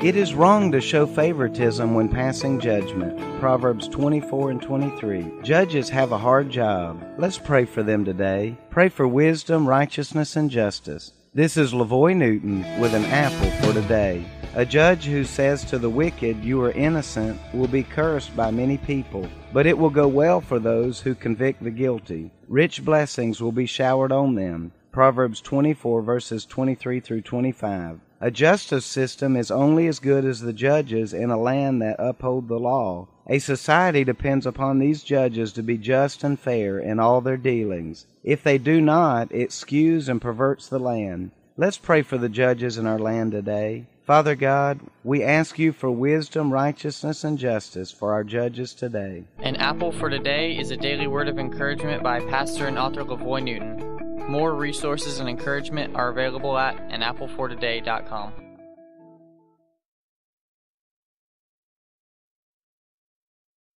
It is wrong to show favoritism when passing judgment. Proverbs 24 and 23. Judges have a hard job. Let's pray for them today. Pray for wisdom, righteousness, and justice. This is Lavoy Newton with an apple for today. A judge who says to the wicked, You are innocent, will be cursed by many people, but it will go well for those who convict the guilty. Rich blessings will be showered on them. Proverbs 24, verses 23 through 25. A justice system is only as good as the judges in a land that uphold the law. A society depends upon these judges to be just and fair in all their dealings. If they do not, it skews and perverts the land. Let's pray for the judges in our land today. Father God, we ask you for wisdom, righteousness, and justice for our judges today. An Apple for Today is a daily word of encouragement by pastor and author Lavoy Newton. More resources and encouragement are available at anapplefortoday.com.